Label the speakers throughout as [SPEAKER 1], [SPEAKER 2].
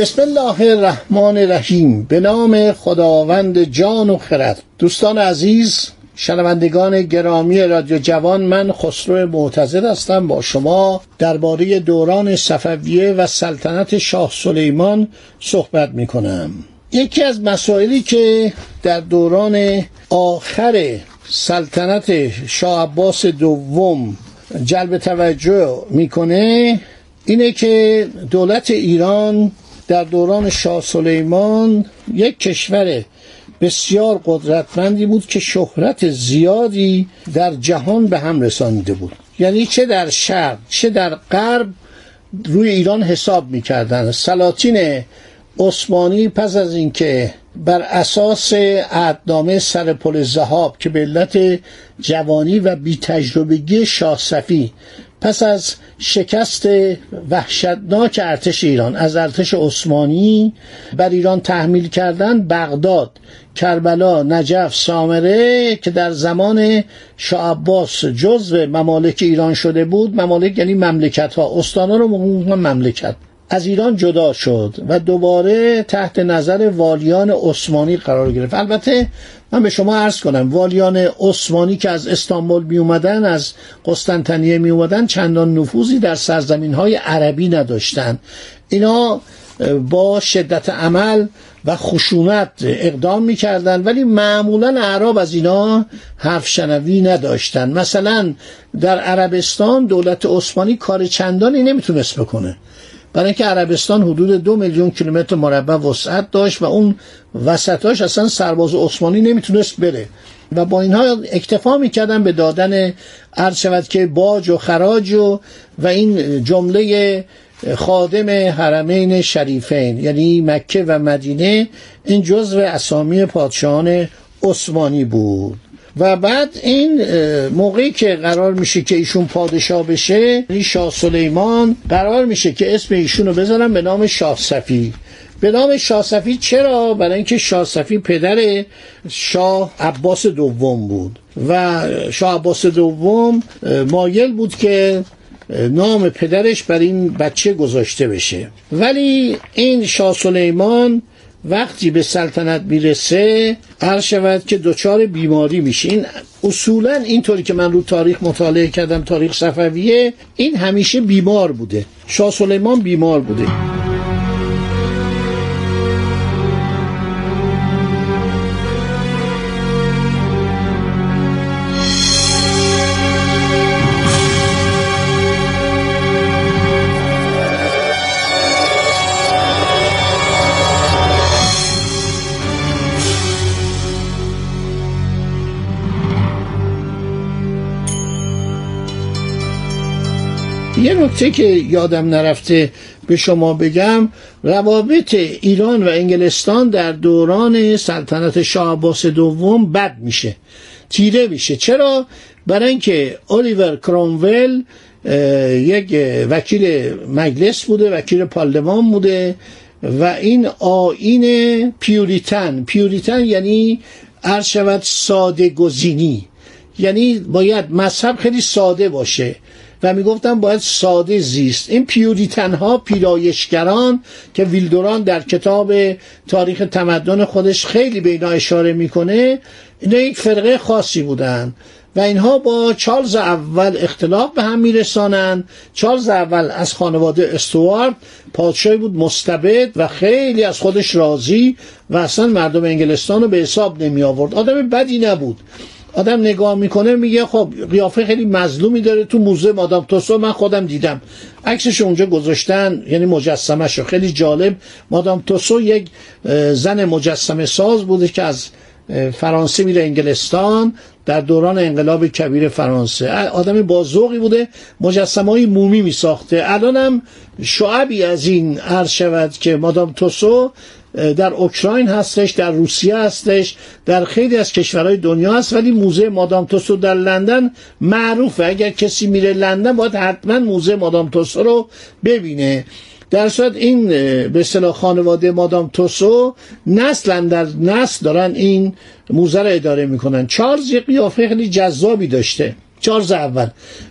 [SPEAKER 1] بسم الله الرحمن الرحیم. به نام خداوند جان و خرد. دوستان عزیز شنوندگان گرامی رادیو جوان من خسرو معتزد هستم. با شما درباره دوران صفویه و سلطنت شاه سلیمان صحبت می کنم یکی از مسائلی که در دوران آخر سلطنت شاه عباس دوم جلب توجه می‌کنه اینه که دولت ایران در دوران شاه سلیمان یک کشور بسیار قدرتمندی بود که شهرت زیادی در جهان به هم رسانیده بود. یعنی چه در شرق چه در غرب روی ایران حساب می‌کردن. سلاطین عثمانی پس از اینکه بر اساس عهدنامه سر پل زهاب که به علت جوانی و بی تجربگی شاه صفی پس از شکست وحشتناک ارتش ایران از ارتش عثمانی بر ایران تحمیل کردن بغداد کربلا نجف سامره که در زمان شاه عباس جزو ممالک ایران شده بود ممالک یعنی مملکت ها استانا رو مملکت. از ایران جدا شد و دوباره تحت نظر والیان عثمانی قرار گرفت. البته من به شما عرض کنم والیان عثمانی که از استانبول می اومدن از قسطنطنیه می اومدن چندان نفوذی در سرزمین های عربی نداشتند اینا با شدت عمل و خشونت اقدام می‌کردند ولی معمولا اعراب از اینا حرف شنوی نداشتند مثلا در عربستان دولت عثمانی کار چندانی نمی‌تونست بکنه. برای اینکه عربستان حدود دو میلیون کیلومتر مربع وسعت داشت و اون وسطاش اصلا سرباز عثمانی نمی‌تونست بره. و با اینها اکتفا می‌کردن به دادن عرض شود که باج و خراج و و این جمله خادم حرمین شریفین یعنی مکه و مدینه این جزو اسامی پادشاهان عثمانی بود. و بعد این موقعی که قرار میشه که ایشون پادشاه بشه یعنی شاه سلیمان قرار میشه که اسم ایشون رو بذارن به نام شاه صفی. به نام شاه صفی چرا؟ برای اینکه شاه صفی پدر شاه عباس دوم بود. و شاه عباس دوم مایل بود که نام پدرش بر این بچه گذاشته بشه. ولی این شاه سلیمان وقتی به سلطنت می‌رسه هر شود که دچار بیماری میشه. این اصولا اینطوری که من رو تاریخ مطالعه کردم تاریخ صفویه این همیشه بیمار بوده. شاه سلیمان بیمار بوده. نکته که یادم نرفته به شما بگم روابط ایران و انگلستان در دوران سلطنت شاه عباس دوم بد میشه تیره میشه. چرا؟ برای اینکه الیور کرونول یک وکیل مجلس بوده وکیل پارلمان بوده و این آین پیوریتن پیوریتن یعنی عرض شود ساده گزینی. یعنی باید مذهب خیلی ساده باشه. و می‌گفتن باید ساده زیست. این پیوریتن ها پیرایشگران که ویلدوران در کتاب تاریخ تمدن خودش خیلی به اینا اشاره می‌کنه اینا یک فرقه خاصی بودن. و اینها با چارلز اول اختلاف به هم میرسانند چارلز اول از خانواده استوارد پادشاهی بود مستبد و خیلی از خودش راضی و اصلا مردم انگلستان رو به حساب نمی آورد آدم بدی نبود. آدم نگاه می‌کنه میگه خب قیافه خیلی مظلومی داره تو موزه مادام توسو من خودم دیدم. عکسش اونجا گذاشتن یعنی مجسمه شو خیلی جالب. مادام توسو یک زن مجسمه ساز بوده که از فرانسه میره انگلستان در دوران انقلاب کبیر فرانسه. آدم بازوقی بوده. مجسمه های مومی می ساخته الان هم شعبی از این عرض شود که مادام توسو در اوکراین هستش در روسیه هستش در خیلی از کشورهای دنیا هست ولی موزه مادام توسو در لندن معروفه. اگر کسی میره لندن باید حتما موزه مادام توسو رو ببینه. در صورت این به اصطلاح خانواده مادام توسو نسلا در نسل دارن این موزه رو اداره می‌کنن. چارلز یه قیافه خیلی جذابی داشته. چارلز اول.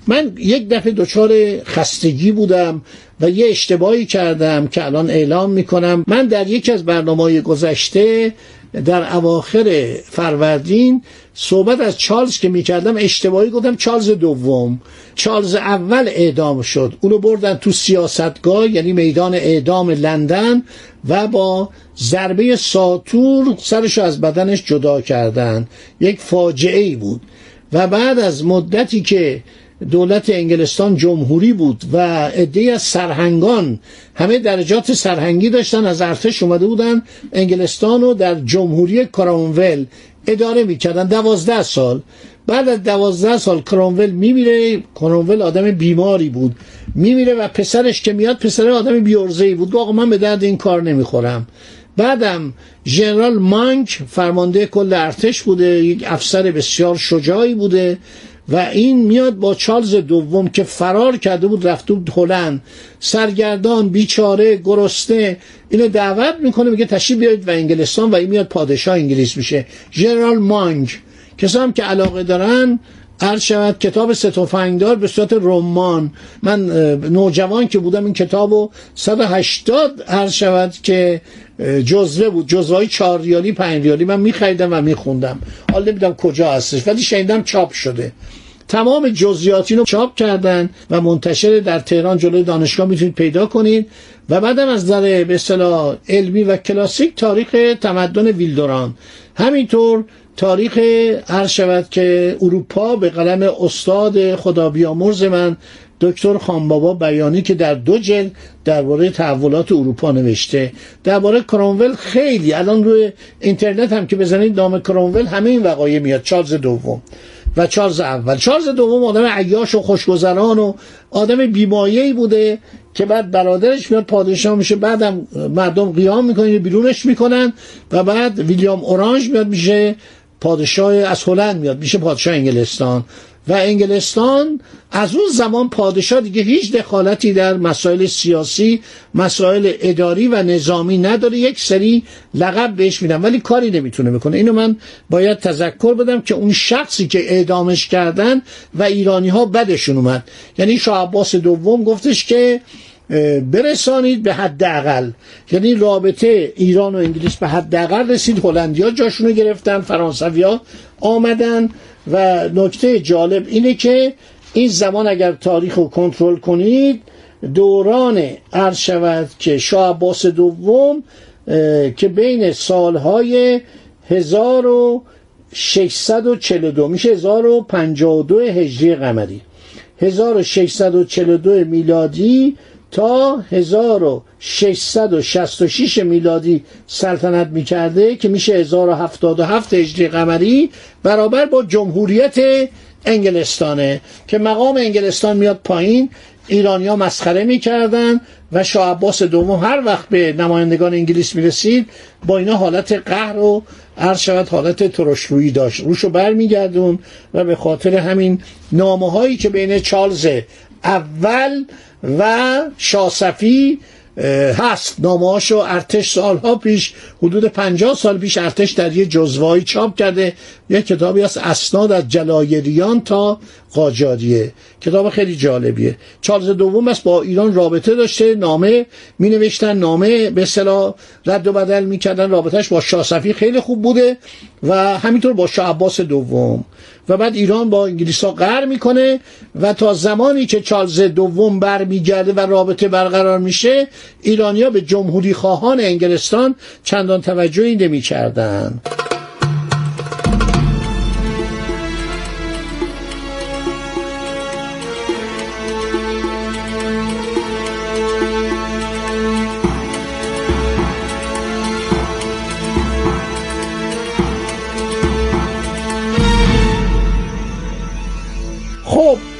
[SPEAKER 1] من یک دفعه دچار خستگی بودم و یه اشتباهی کردم که الان اعلام می‌کنم. من در یکی از برنامه گذشته در اواخر فروردین صحبت از چارلز که می‌کردم اشتباهی گفتم چارلز دوم. چارلز اول اعدام شد. اونو بردن تو سیاستگاه یعنی میدان اعدام لندن و با ضربه ساتور سرش از بدنش جدا کردن. یک فاجعه ای بود. و بعد از مدتی که دولت انگلستان جمهوری بود و عده از سرهنگان همه درجات سرهنگی داشتن از ارتش اومده بودن انگلستان رو در جمهوری کرامول اداره می‌کردن. دوازده سال. بعد از دوازده سال کرامول میمیره. کرامول آدم بیماری بود. میمیره و پسرش که میاد پسر آدم بیورزه ای بود آقا من به درد این کار نمی‌خورم. بعدم ژنرال مانک فرمانده کل ارتش بوده یک افسر بسیار شجاعی بوده و این میاد با چارلز دوم که فرار کرده بود رفته بود هلند. سرگردان بیچاره گرسنه اینو دعوت می‌کنه میگه تشریف بیاید و انگلستان و این میاد پادشاه انگلیس میشه. ژنرال مانک کسا هم که علاقه دارن عرض شود کتاب ستوفنگدار به صورت رمان. من نوجوان که بودم این کتاب رو 180 عرض شود که جزوه بود. جزوه های چهار ریالی پنج ریالی من میخریدم و میخوندم. حالا نمی‌دونم کجا هستش ولی شنیدم چاپ شده. تمام جزئیاتی رو چاپ کردن و منتشر در تهران جلوی دانشگاه می‌تونید پیدا کنید. و بعدم از نظر به اصطلاح علمی و کلاسیک تاریخ تمدن ویلدوران. همینطور تاریخ هر شود که اروپا به قلم استاد خدا بیامرز من دکتر خانبابا بیانی که در دو جلد درباره تحولات اروپا نوشته. درباره کرونول خیلی الان روی اینترنت هم که بزنید نام کرونول همه این وقایع میاد. چارلز دوم و چارلز اول. چارلز دوم آدم عیاش و خوشگذران و آدم بیمایه‌ای بوده که بعد برادرش میاد پادشاه میشه بعدم مردم قیام می‌کنن بیرونش می‌کنن و بعد ویلیام اورانج میاد میشه پادشاه از هلند میاد. میشه پادشاه انگلستان. و انگلستان از اون زمان پادشاه دیگه هیچ دخالتی در مسائل سیاسی مسائل اداری و نظامی نداره. یک سری لقب بهش میدن ولی کاری نمی‌تونه بکنه. اینو من باید تذکر بدم که اون شخصی که اعدامش کردن و ایرانی ها بدشون اومد. یعنی شاه عباس دوم گفتش که برسانید به حداقل. یعنی رابطه ایران و انگلیس به حداقل رسید. هلندیا جاشونو گرفتن فرانسویا آمدن و نکته جالب اینه که این زمان اگر تاریخ رو کنترل کنید دوران عرض شود که شاه عباس دوم که بین سالهای 1642 میشه 1052 هجری قمری. 1642 میلادی تا 1666 میلادی سلطنت می‌کرده که میشه 1077 هجری قمری برابر با جمهوریت انگلستانه که مقام انگلستان میاد پایین. ایرانیا مسخره می‌کردن و شاه عباس دوم هر وقت به نمایندگان انگلیس می‌رسید با اینا حالت قهر و عرض شود حالت ترشرویی داشت. روشو برمیگردون و به خاطر همین نامه هایی که بین چارلز اول و شاسفی هست. نامهاشو ارتش سالها پیش حدود پنجاه سال پیش ارتش در یه جزوایی چاپ کرده. یه کتابی از اسناد از جلایریان تا قاجاریه. کتاب خیلی جالبیه. چارلز دوم است با ایران رابطه داشته نامه می نوشتن نامه به صلاح رد و بدل می‌کردن رابطهش با شاه خیلی خوب بوده و همینطور با شاه عباس دوم. و بعد ایران با انگلیس ها قهر می‌کنه و تا زمانی که چارلز دوم برمیگرده و رابطه برقرار میشه ایرانیا به جمهوری خواهان انگلستان چندان توجهی نمی‌کردن.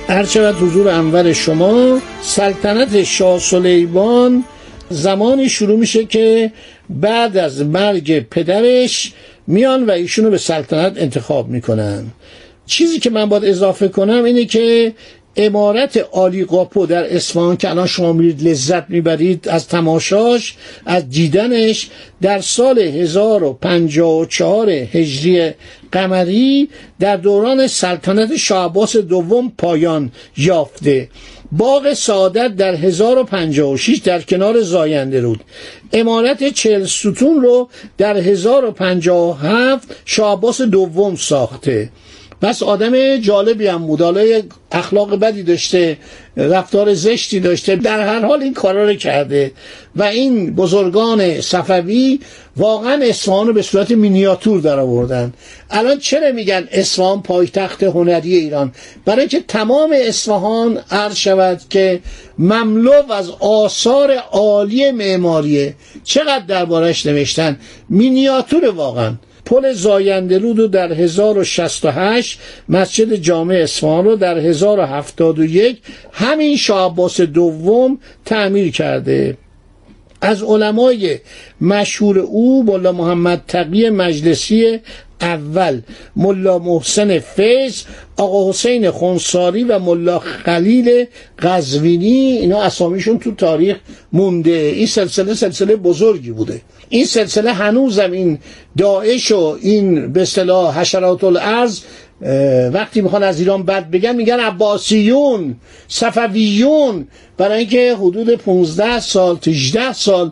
[SPEAKER 1] هرچقدر حضور انور شما سلطنت شاه سلیمان زمانی شروع میشه که بعد از مرگ پدرش میان و ایشونو به سلطنت انتخاب می‌کنن. چیزی که من باید اضافه کنم اینه که امارت آلی قاپو در اصفهان که الان شما میرید لذت می‌برید از تماشاش از دیدنش در سال 1054 هجری قمری در دوران سلطنت شاه دوم پایان یافته. باغ سعادت در 1056 در کنار زاینده رود. امارت چل ستون رو در 1057 شاه دوم ساخته. بس آدم جالبی هم بود. حالا اخلاق بدی داشته رفتار زشتی داشته در هر حال این کارا رو کرده. و این بزرگان صفوی واقعا اصفهان رو به صورت مینیاتور در آوردن. الان چرا میگن اصفهان پایتخت هنری ایران؟ برای که تمام اصفهان عرض شود که مملو از آثار عالی معماریه. چقدر دربارش نوشتن؟ مینیاتور واقعا. پل زاینده رود رو در 1068 مسجد جامع اصفهان رو در 1071 همین شاه دوم تعمیر کرده. از علمای مشهور او ملا محمد تقی مجلسی اول ملا محسن فیض آقا حسین خونساری و ملا خلیل قزوینی اینا اسامیشون تو تاریخ مونده. این سلسله سلسله بزرگی بوده. این سلسله هنوزم این داعش و این به اصطلاح حشرات الارض وقتی می‌خوان از ایران بد بگن میگن عباسیون صفویون. برای اینکه حدود 15 سال 18 سال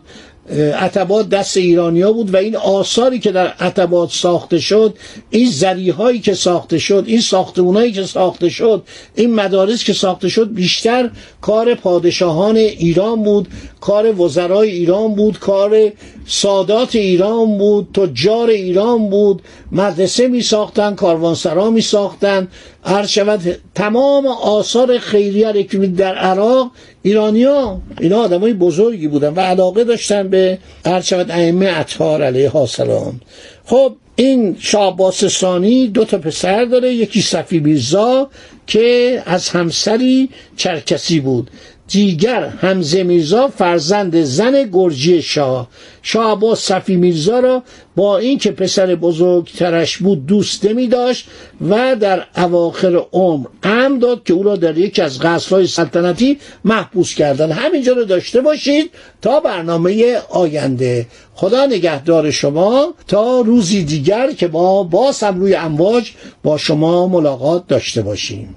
[SPEAKER 1] عتبات دست ایرانیا بود و این آثاری که در عتبات ساخته شد این زریهایی که ساخته شد این ساختمونایی که ساخته شد این مدارس که ساخته شد بیشتر کار پادشاهان ایران بود کار وزرای ایران بود کار سادات ایران بود تجار ایران بود مدرسه می ساختن کاروانسرا می ساختن هر شود تمام آثار خیریه که در عراق ایرانیا اینا آدمای بزرگی بودن و علاقه داشتن به هر شود ائمه اطهار علیه السلام. خب این شعباس ثانی دو تا پسر داره یکی صفی میرزا که از همسری چرکسی بود. دیگر همزه میرزا فرزند زن گرجی شاه. شاه عباس صفی میرزا را با اینکه پسر بزرگترش بود دوست نمی داشت و در اواخر عمر ام داد که او را در یکی از قصرهای سلطنتی محبوس کردن. همینجا رو داشته باشید تا برنامه آینده. خدا نگهدار شما تا روزی دیگر که ما باز هم روی امواج با شما ملاقات داشته باشیم.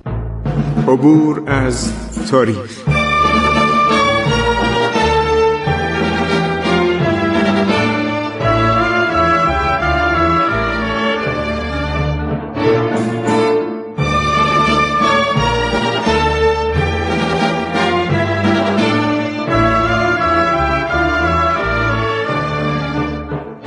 [SPEAKER 2] عبور از تاریخ